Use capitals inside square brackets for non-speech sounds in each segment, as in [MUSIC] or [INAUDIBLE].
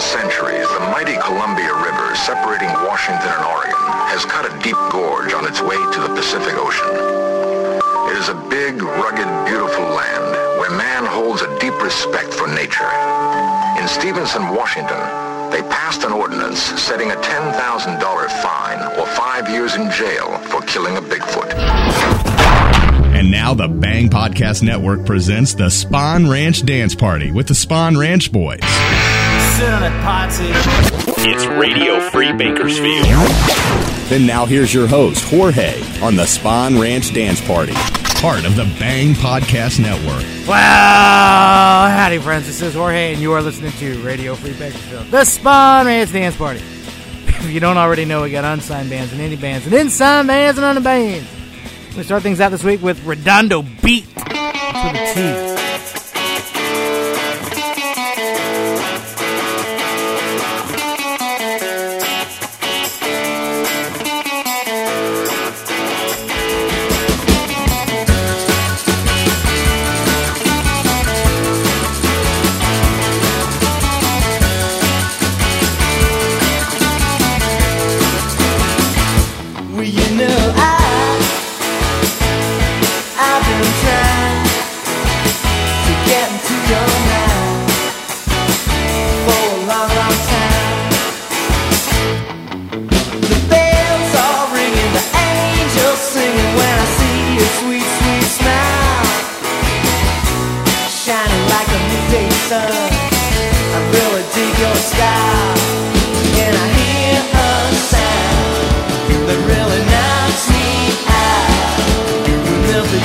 the centuries, the mighty Columbia River separating Washington and Oregon has cut a deep gorge on its way to the Pacific Ocean. It is a big, rugged, beautiful land where man holds a deep respect for nature. In Stevenson, Washington, they passed an ordinance setting a $10,000 fine or five years in jail for killing a Bigfoot. And now the Bang Podcast Network presents the Spawn Ranch Dance Party with the Spawn Ranch Boys. It's Radio Free Bakersfield. And now here's your host, Jorge, on the Spawn Ranch Dance Party, part of the Bang Podcast Network. Well, howdy, friends. This is Jorge, and you are listening to Radio Free Bakersfield, the Spawn Ranch Dance Party. If you don't already know, we got unsigned bands and indie bands, and unsigned bands and under bands. We start things out this week with Redondo Beat. That's with a T.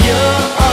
you're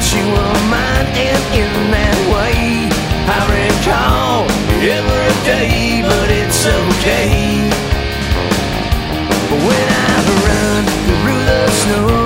that you were mine and in that way I recall every day but it's okay. When I run through the snow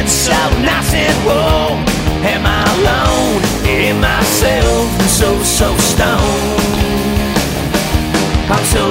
and so nice and warm. Am I alone in myself? So, so stoned. I'm so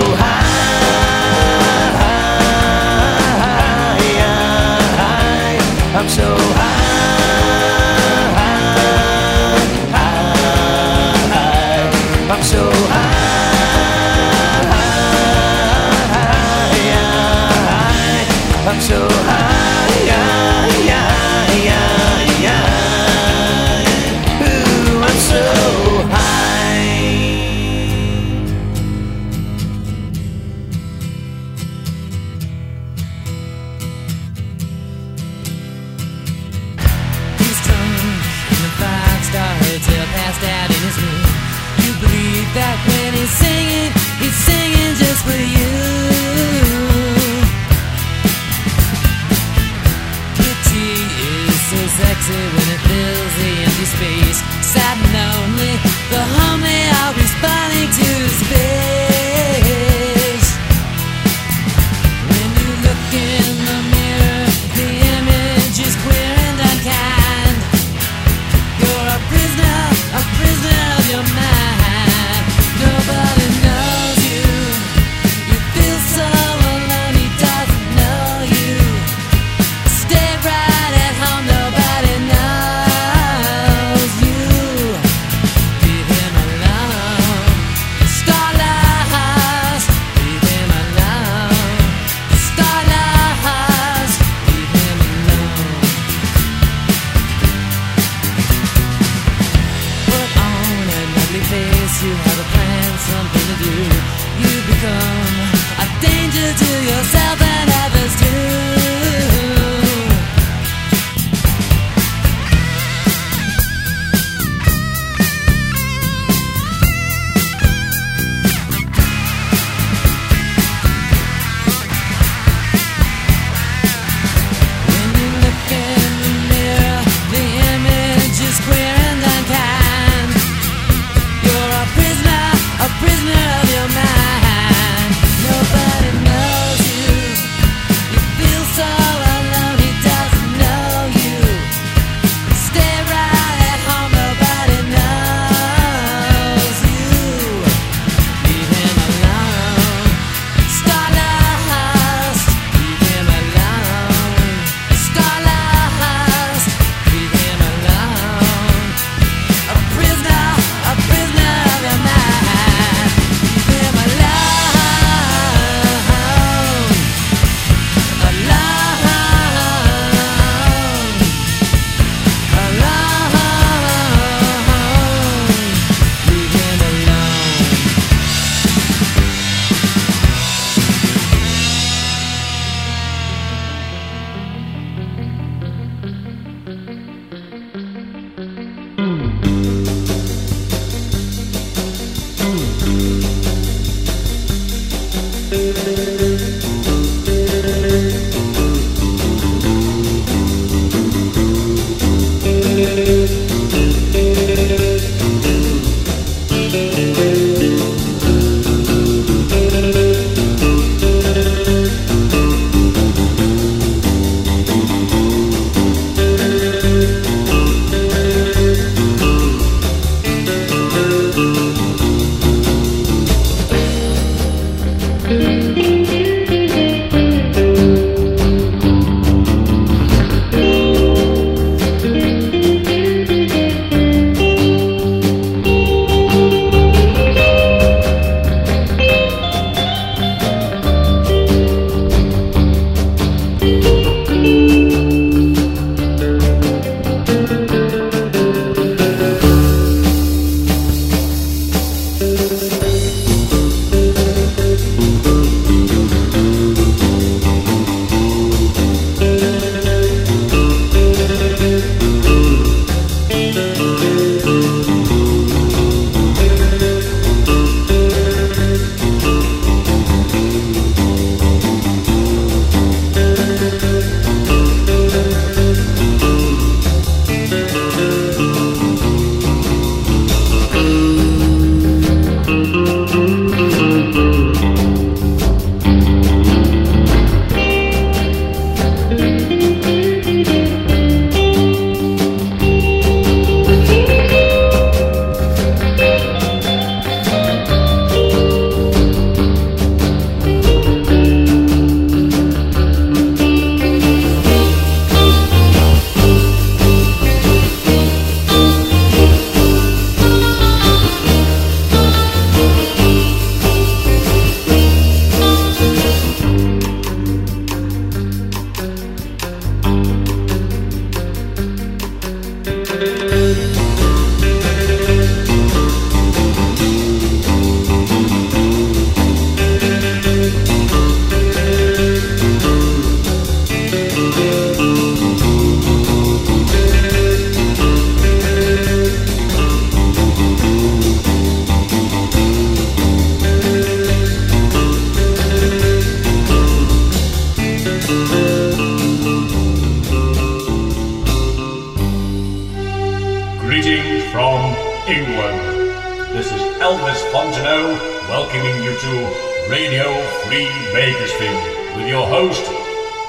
welcoming you to Radio Free Bakersfield with your host,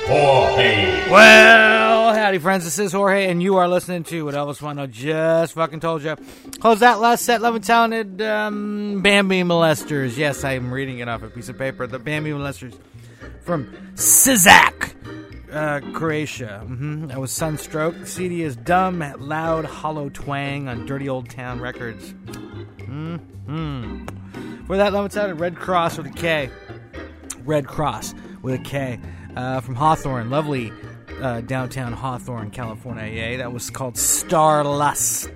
Jorge. Well, howdy, friends. This is Jorge, and you are listening to what Elvis Wano just fucking told you. Close that last set, Love and Talented um, Bambi Molesters. Yes, I am reading it off a piece of paper. The Bambi Molesters from Sisak, uh, Croatia. hmm That was Sunstroke. The CD is Dumb, Loud, Hollow Twang on Dirty Old Town Records. hmm For that, and Talented Redd Kross with a K. Redd Kross with a K uh, from Hawthorne, lovely uh, downtown Hawthorne, California. Yeah, that was called Starlust.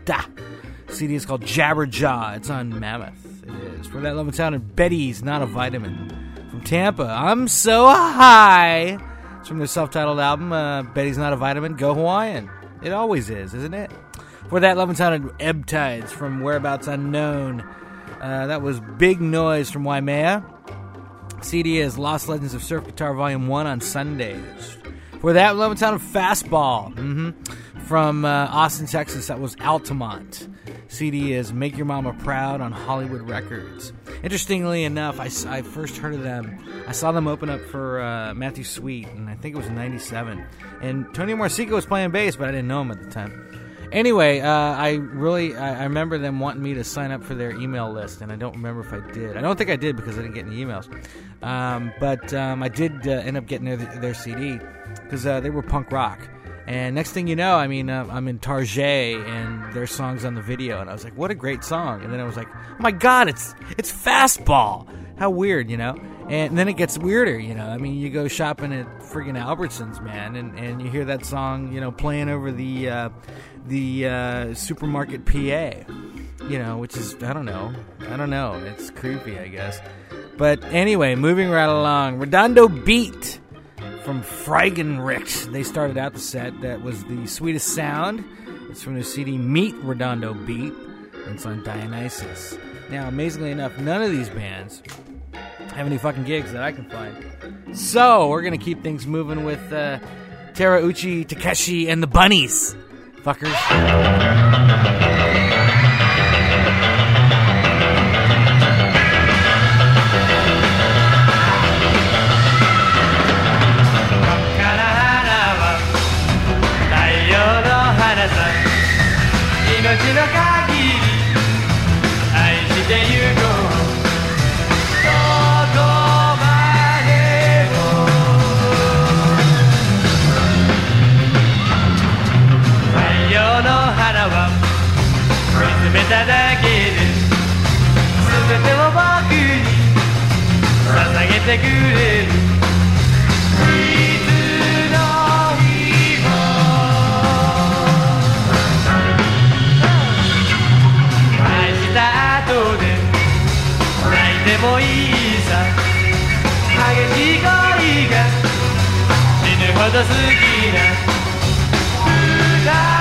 CD is called Jabberjaw. It's on Mammoth. It is for that love and Betty's Not a Vitamin from Tampa. I'm so high. It's from their self-titled album. Uh, Betty's Not a Vitamin. Go Hawaiian. It always is, isn't it? For that love and sound Ebb Tides from Whereabouts Unknown. Uh, that was Big Noise from Waimea. CD is Lost Legends of Surf Guitar Volume 1 on Sundazed. For that, Love and Sound of Fastball hmm from uh, Austin, Texas. That was Altamont. CD is Make Your Mama Proud on Hollywood Records. Interestingly enough, I first heard of them. I saw them open up for uh, Matthew Sweet, and I think it was in 97. And Tony Marsico was playing bass, but I didn't know him at the time. Anyway, uh, I really I, I remember them wanting me to sign up for their email list, and I don't remember if I did. I don't think I did because I didn't get any emails. Um, but um, I did uh, end up getting their, their CD because uh, they were punk rock. And next thing you know, I mean, uh, I'm in Tarjay and their songs on the video, and I was like, "What a great song!" And then I was like, "Oh my god, it's it's fastball! How weird, you know?" And then it gets weirder, you know. I mean, you go shopping at friggin' Albertsons, man, and, and you hear that song, you know, playing over the uh, the uh, supermarket PA, you know, which is I don't know, I don't know. It's creepy, I guess. But anyway, moving right along, Redondo Beat from Freigericht. They started out the set. That was the sweetest sound. It's from the CD Meet Redondo Beat. and It's on Dionysus. Now, amazingly enough, none of these bands have any fucking gigs that I can find. So we're gonna keep things moving with uh, Terauchi Takeshi and the Bunnies, fuckers. いつの日も愛した後で泣いてもいいさ。激しい恋が死ぬほど好きな。二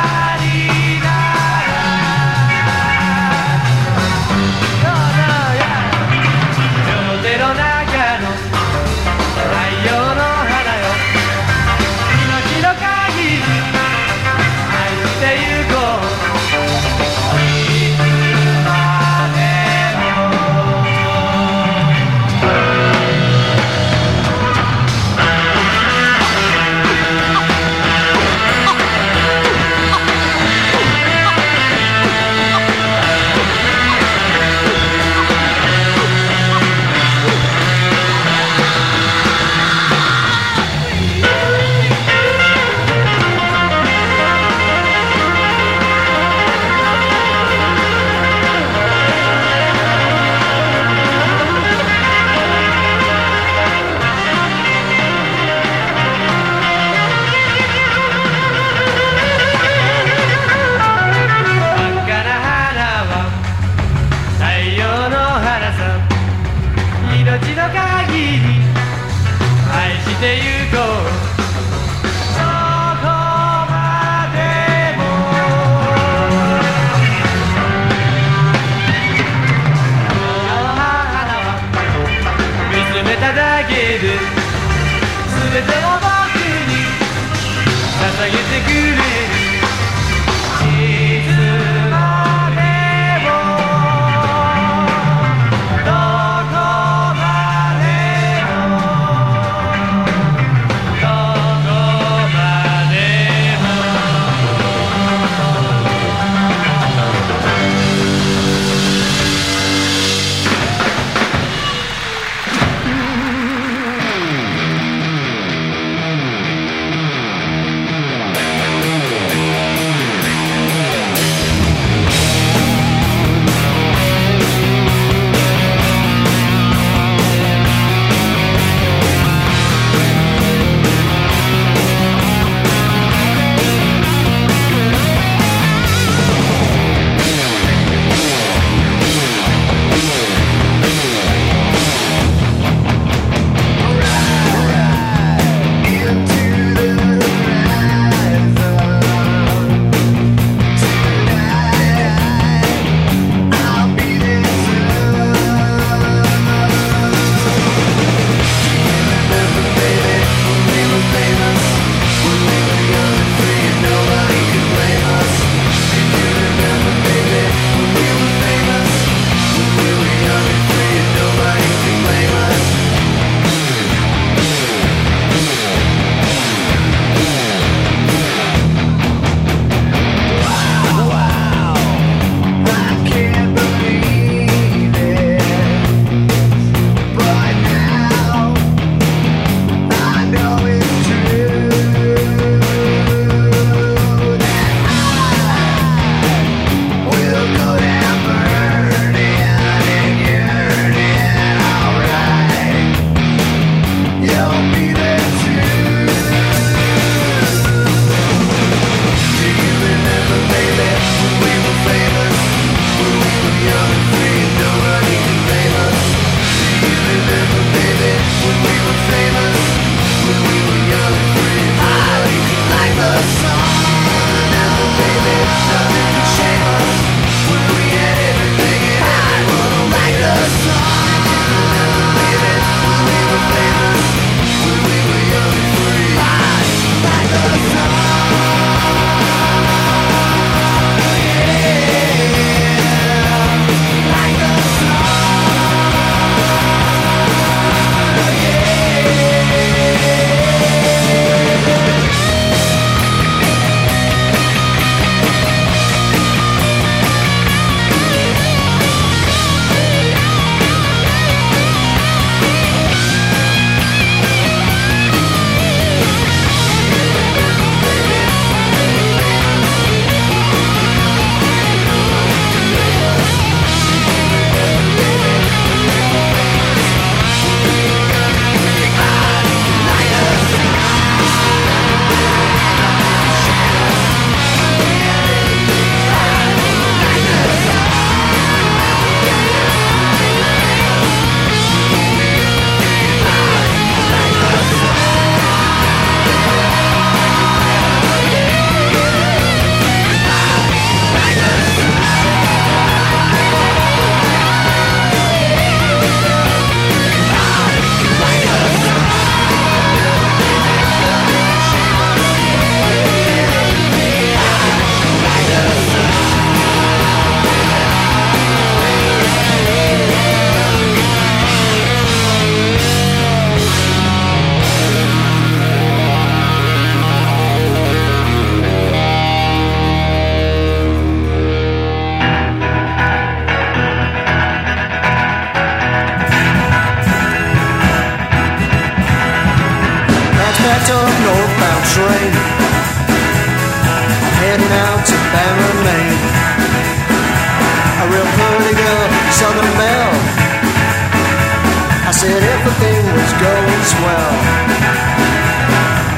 everything was going swell.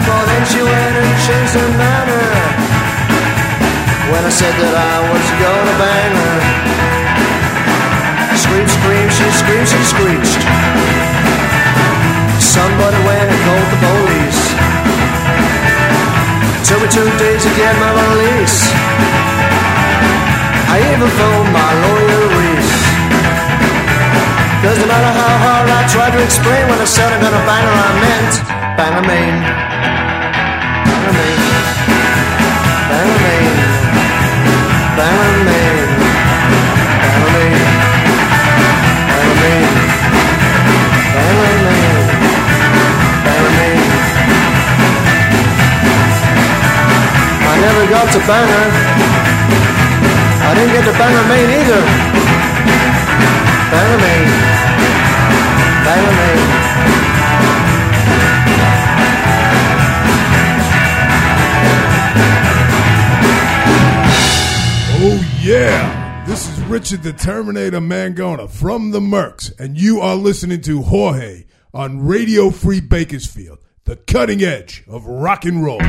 But then she went and changed her manner when I said that I was gonna bang her. Scream, scream, she screamed, she screeched. Somebody went and called the police. Took me two days to get my release. I even phoned my lawyer Reese. No matter how hard I tried to explain when I said gonna bang I meant bang her main. Bang her main. Bang her main. Bang her main. Bang her main. Bang main. Bang main. Bang her main. I never got to bang her. I didn't get to bang her main either. Bang her Oh, yeah. This is Richard the Terminator Mangona from the Mercs, and you are listening to Jorge on Radio Free Bakersfield, the cutting edge of rock and roll.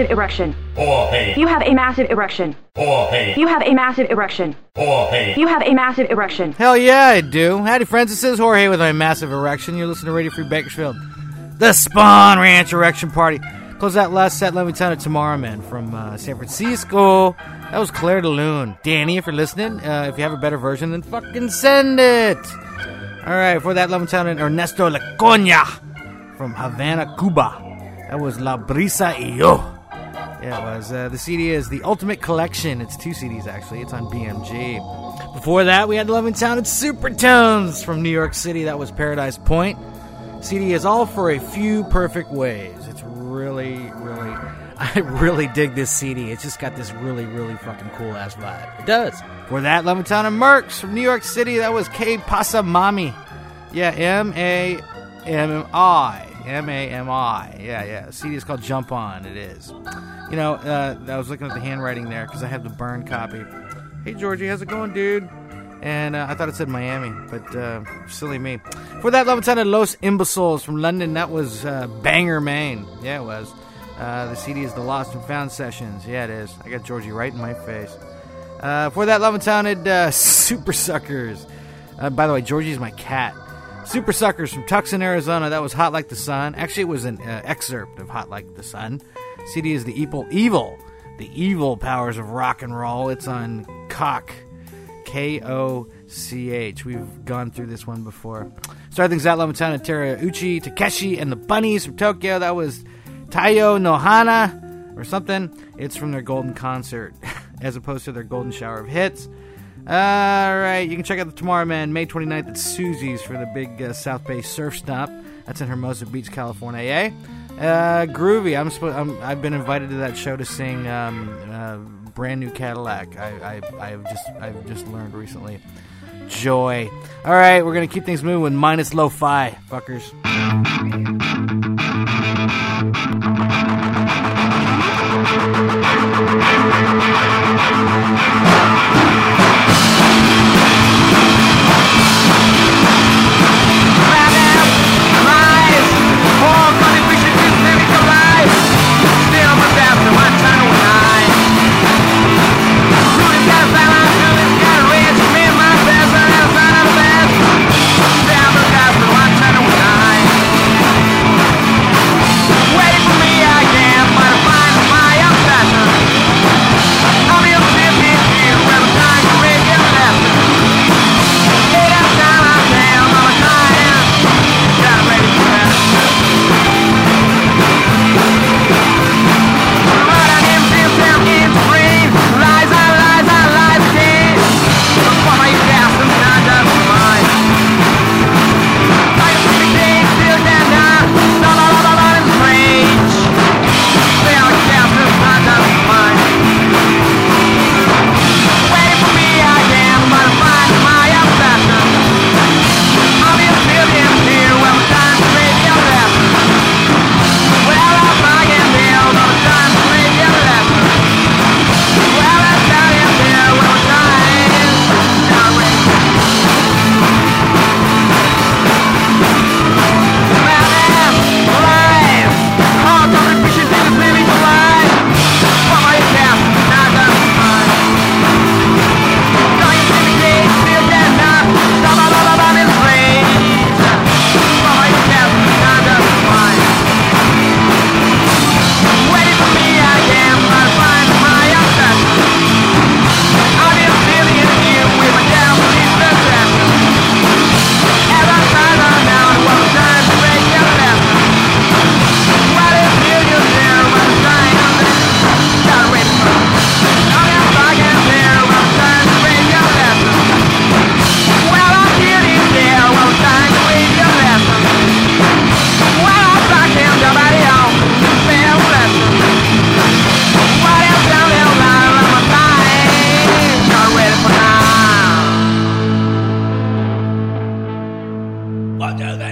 Massive erection. Jorge. You have a massive erection. Jorge. You have a massive erection. Jorge. You have a massive erection. Hell yeah, I do. Howdy, friends. This is Jorge with my massive erection. You're listening to Radio Free Bakersfield. The Spawn Ranch Erection Party. Close that last set. Let me tell it tomorrow, man, from uh, San Francisco. That was Claire de Lune. Danny, if you're listening, uh, if you have a better version, then fucking send it. All right, for that, Love Town and Ernesto Lecuona from Havana, Cuba. That was La Brisa y Yo. Yeah, it was. Uh, the CD is The Ultimate Collection. It's two CDs, actually. It's on BMG. Before that, we had Love Town and Supertones from New York City. That was Paradise Point. CD is all for a few perfect ways. It's really, really, [LAUGHS] I really dig this CD. It's just got this really, really fucking cool ass vibe. It does. For that, Levittown and Mercs from New York City. That was K Pasa Mami. Yeah, M A M I. M A M I. Yeah, yeah. CD is called Jump On. It is. You know, uh, I was looking at the handwriting there because I have the burn copy. Hey, Georgie, how's it going, dude? And uh, I thought it said Miami, but uh, silly me. For that, Love and Los Imbeciles from London. That was uh, Banger, Maine. Yeah, it was. Uh, the CD is the Lost and Found Sessions. Yeah, it is. I got Georgie right in my face. Uh, for that, Love and uh, [LAUGHS] Supersuckers. By the way, Georgie's my cat. Supersuckers from Tucson, Arizona. That was Hot Like the Sun. Actually, it was an uh, excerpt of Hot Like the Sun. CD is the evil, evil, the evil powers of rock and roll. It's on Cock, K O C H. We've gone through this one before. Starting things out, Lemontown and Terauchi, Takeshi, and the Bunnies from Tokyo. That was Taiyo Nohana or something. It's from their Golden Concert [LAUGHS] as opposed to their Golden Shower of Hits. All right, you can check out the Tomorrow Man May 29th at Susie's for the big uh, South Bay Surf Stop. That's in Hermosa Beach, California. Eh? Uh, groovy. I'm, suppo- I'm I've been invited to that show to sing um, uh, brand new Cadillac. I, I I've just I've just learned recently. Joy. All right, we're gonna keep things moving with minus lo-fi, fuckers.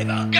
driver.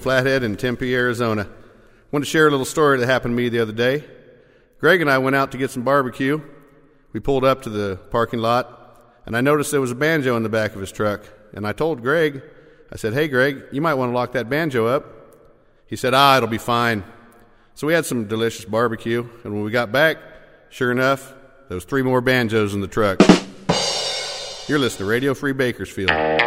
Flathead in Tempe, Arizona. want to share a little story that happened to me the other day. Greg and I went out to get some barbecue. We pulled up to the parking lot, and I noticed there was a banjo in the back of his truck. And I told Greg, I said, Hey, Greg, you might want to lock that banjo up. He said, Ah, it'll be fine. So we had some delicious barbecue, and when we got back, sure enough, there was three more banjos in the truck. You're listening to Radio Free Bakersfield.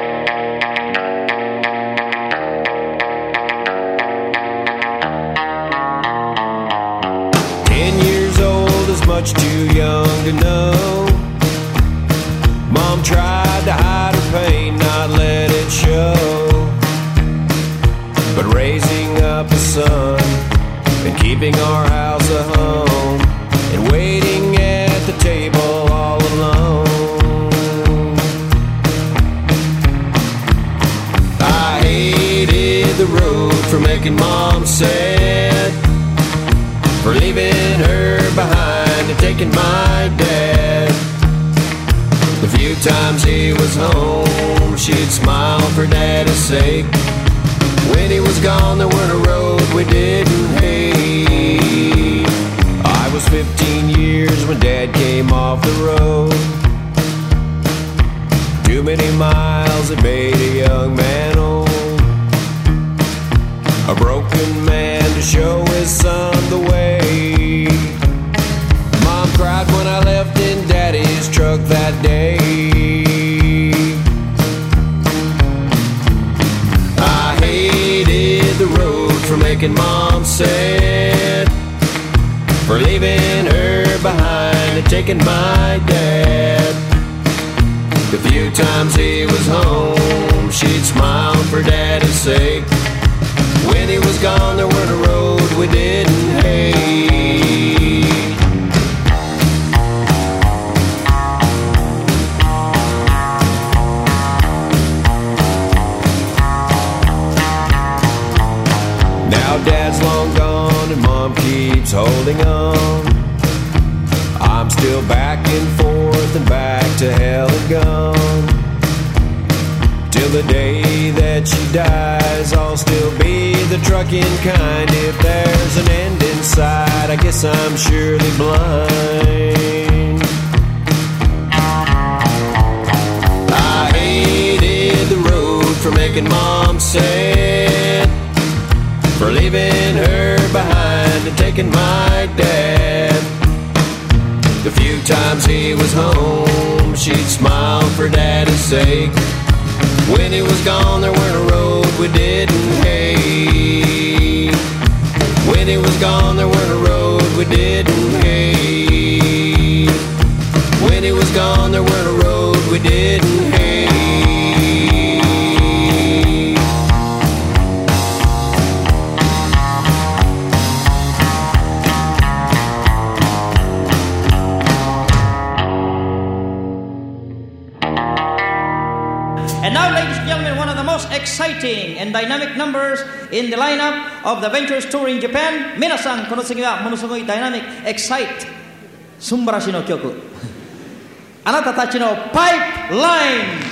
Much too young to know. Mom tried to hide her pain, not let it show. But raising up a son and keeping our house a home and waiting at the table all alone. I hated the road for making mom sad my dad. The few times he was home, she'd smile for daddy's sake. When he was gone, there weren't a road we didn't hate. I was 15 years when dad came off the road. Too many miles that made a young man old. A broken man to show his son the way. Cried when I left in daddy's truck that day. I hated the road for making mom sad. For leaving her behind and taking my dad. The few times he was home, she'd smile for daddy's sake. When he was gone, there weren't a road we didn't hate. The kind. If there's an end in sight, I guess I'm surely blind. I hated the road for making mom sad, for leaving her behind and taking my dad. The few times he was home, she'd smile for daddy's sake. When he was gone, of the Venture Story in Japan. 皆さん、この次はものすごいダイナミック、エキサイト、素晴らしいの曲。あなたたちのパイプライン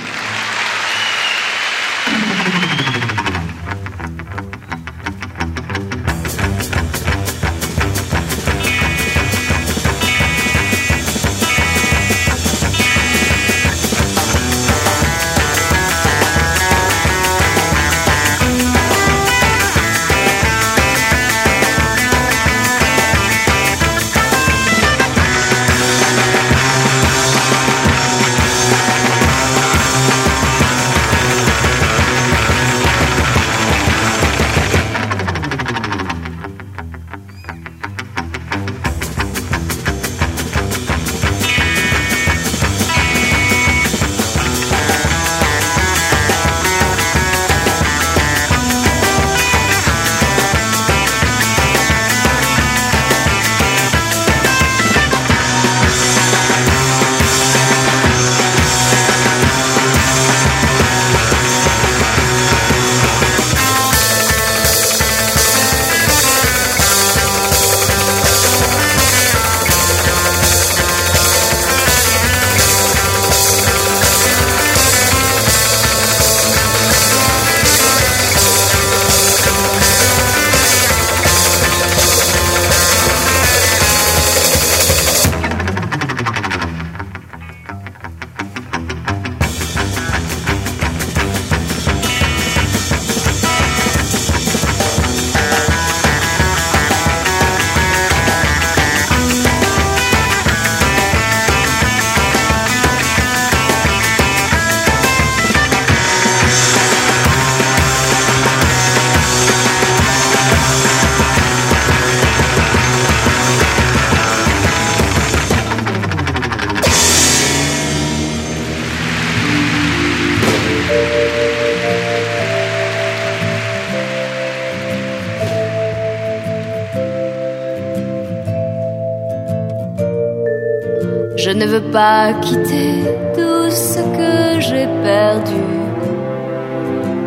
pas quitter tout ce que j'ai perdu,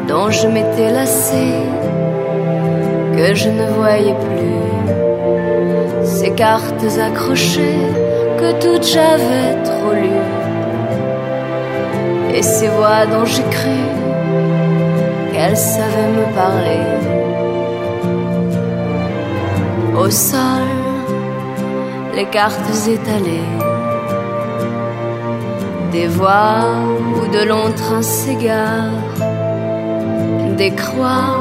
dont je m'étais lassé, que je ne voyais plus. Ces cartes accrochées que toutes j'avais trop lues, et ces voix dont j'ai cru qu'elles savaient me parler. Au sol, les cartes étalées des voix où de longs trains s'égarent, des croix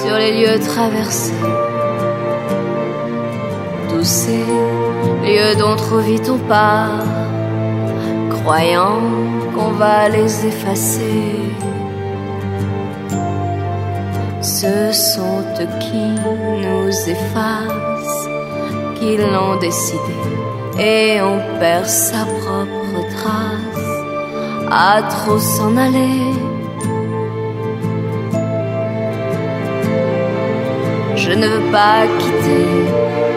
sur les lieux traversés, tous ces lieux dont trop vite on part, croyant qu'on va les effacer. Ce sont eux qui nous effacent, qui l'ont décidé, et on perd sa propre à trop s'en aller. Je ne veux pas quitter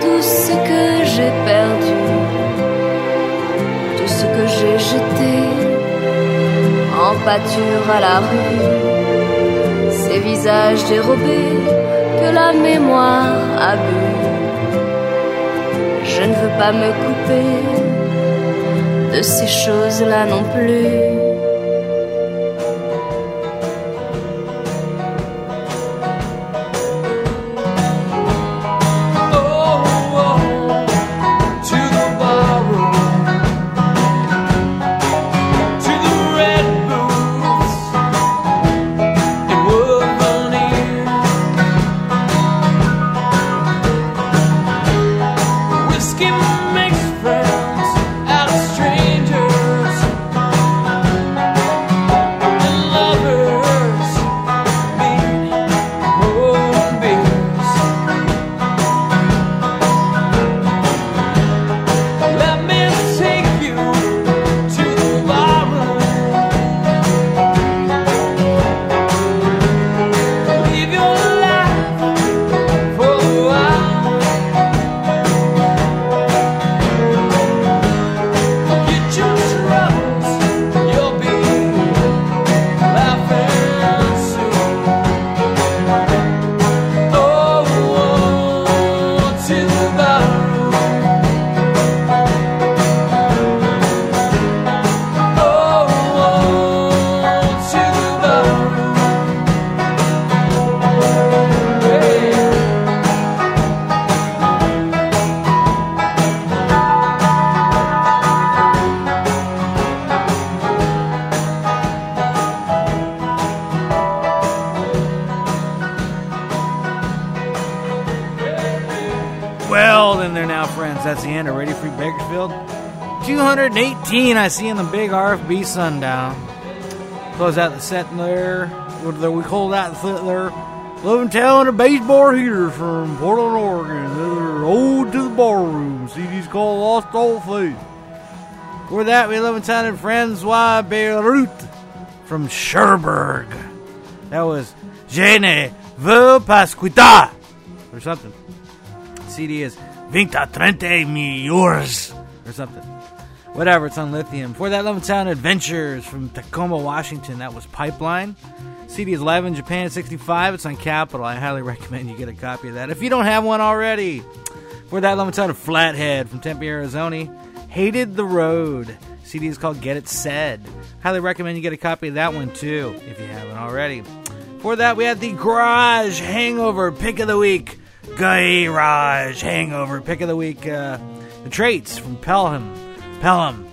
tout ce que j'ai perdu, tout ce que j'ai jeté en pâture à la rue, ces visages dérobés que la mémoire a bu. Je ne veux pas me couper de ces choses-là non plus. 218 I see in the big RFB sundown. Close out the set there. What do we call that set there? Love and and a baseball heaters from Portland, Oregon. They're old to the ballroom. CD's called Lost Old Faith. For that, we love and sounded Françoiz Breut from Cherbourg. That was Je ne veux pas quitter or something. CD is Vinta Trente Mi Yours or something. Whatever, it's on lithium. For that Love Sound Adventures from Tacoma, Washington, that was Pipeline. CD is live in Japan at 65. It's on Capitol. I highly [LAUGHS] recommend you get a copy of that if you don't have one already. For that Love Sound Flathead from Tempe, Arizona. Hated the Road. CD is called Get It Said. Highly recommend you get a copy of that one too if you haven't already. For that, we had the Garage Hangover Pick of the Week. Garage Hangover Pick of the Week. Uh, the Traits from Pelham. Pelham.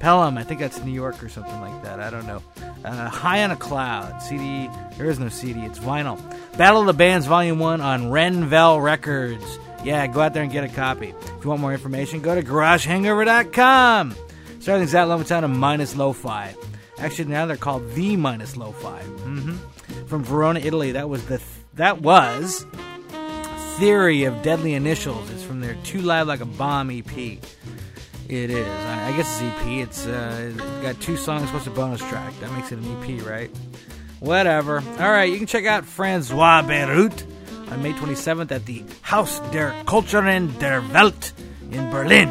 Pelham. I think that's New York or something like that. I don't know. Uh, High on a Cloud. CD. There is no CD. It's vinyl. Battle of the Bands Volume 1 on Renvel Records. Yeah, go out there and get a copy. If you want more information, go to GarageHangover.com. Starting Love Town of Minus Lo-Fi. Actually, now they're called The Minus Lo-Fi. hmm From Verona, Italy. That was the... Th- that was Theory of Deadly Initials. It's from their Two Live Like a Bomb EP. It is. I, guess it's EP. It's uh, it's got two songs plus a bonus track. That makes it an EP, right? Whatever. All right, you can check out Françoiz Breut on May 27th at the Haus der Kulturen der Welt in Berlin.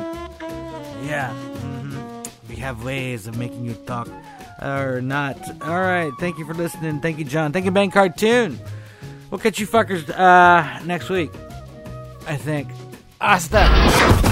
Yeah. hmm We have ways of making you talk or not. All right. Thank you for listening. Thank you, John. Thank you, Ben Cartoon. We'll catch you fuckers uh, next week. I think. Hasta.